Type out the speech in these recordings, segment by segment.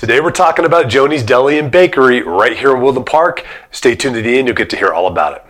Today we're talking about Joanie's Deli and Bakery right here in Woodland Park. Stay tuned to the end, you'll get to hear all about it.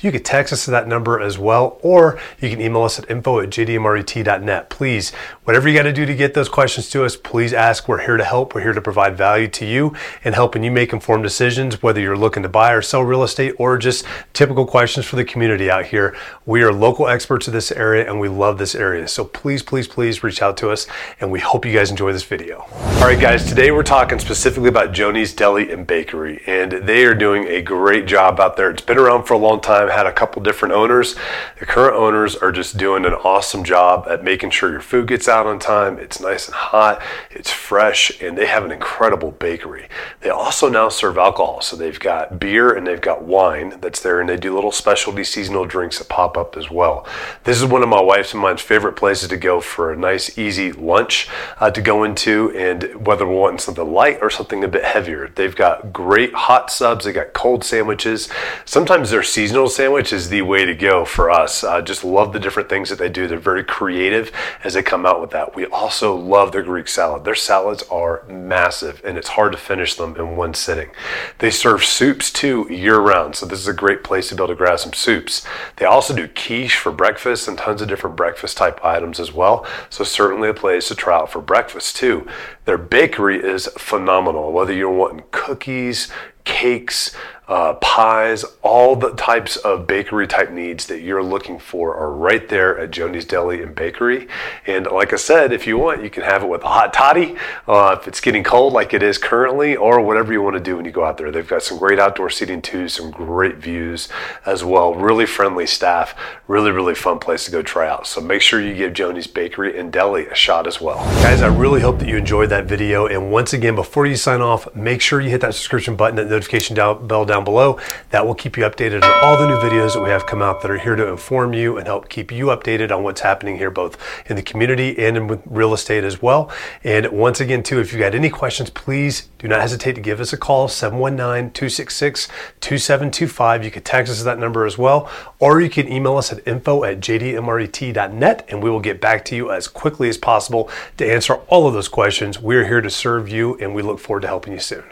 you can text us to that number as well, or you can email us at info at jdmret.net. Please, whatever you got to do to get those questions to us, please ask. We're here to help. We're here to provide value to you and helping you make informed decisions, whether you're looking to buy or sell real estate or just typical questions for the community out here. We are local experts of this area and we love this area. So please, please, please reach out to us and we hope you guys enjoy this video. All right, guys, today we're talking specifically about Joanie's Deli and Bakery, and they are doing a great job out there. It's been around for a long time, had a couple different owners. The current owners are just doing an awesome job at making sure your food gets out on time. It's nice and hot, it's fresh, and they have an incredible bakery. They also now serve alcohol. So they've got beer and they've got wine that's there, and they do little specialty seasonal drinks that pop up as well. This is one of my wife's and mine's favorite places to go for a nice, easy lunch uh, to go into, and whether we're wanting something light or something a bit heavier. They've got great hot subs, they got cold sandwiches. Sometimes their seasonal sandwich is the way to go for us. Uh, just love the different things that they do. They're very creative as they come out with that. We also love their Greek salad. Their salads are massive and it's hard to finish them in one sitting. They serve soups too year round, so this is a great place to be able to grab some soups. They also do quiche for breakfast and tons of different breakfast type items as well. So certainly a place to try out for breakfast too. Their bakery is phenomenal. Whether you're wanting cookies, cakes, uh, pies, all the types of bakery type needs that you're looking for are right there at Joanie's Deli and Bakery. And like I said, if you want, you can have it with a hot toddy uh, if it's getting cold like it is currently, or whatever you want to do when you go out there. They've got some great outdoor seating too, some great views as well. Really friendly staff, really, really fun place to go try out. So make sure you give Joanie's Bakery and Deli a shot as well. Guys, I really hope that you enjoyed that video. And once again, before you sign off, make sure you hit that subscription button, that notification bell down below. That will keep you updated on all the new videos that we have come out that are here to inform you and help keep you updated on what's happening here, both in the community and in real estate as well. And once again, too, if you got any questions, please do not hesitate to give us a call, 719-266-2725. You can text us at that number as well, or you can email us at info at jdmret.net and we will get back to you as quickly as possible to answer all of those questions. We're here to serve you and we look forward to helping you soon.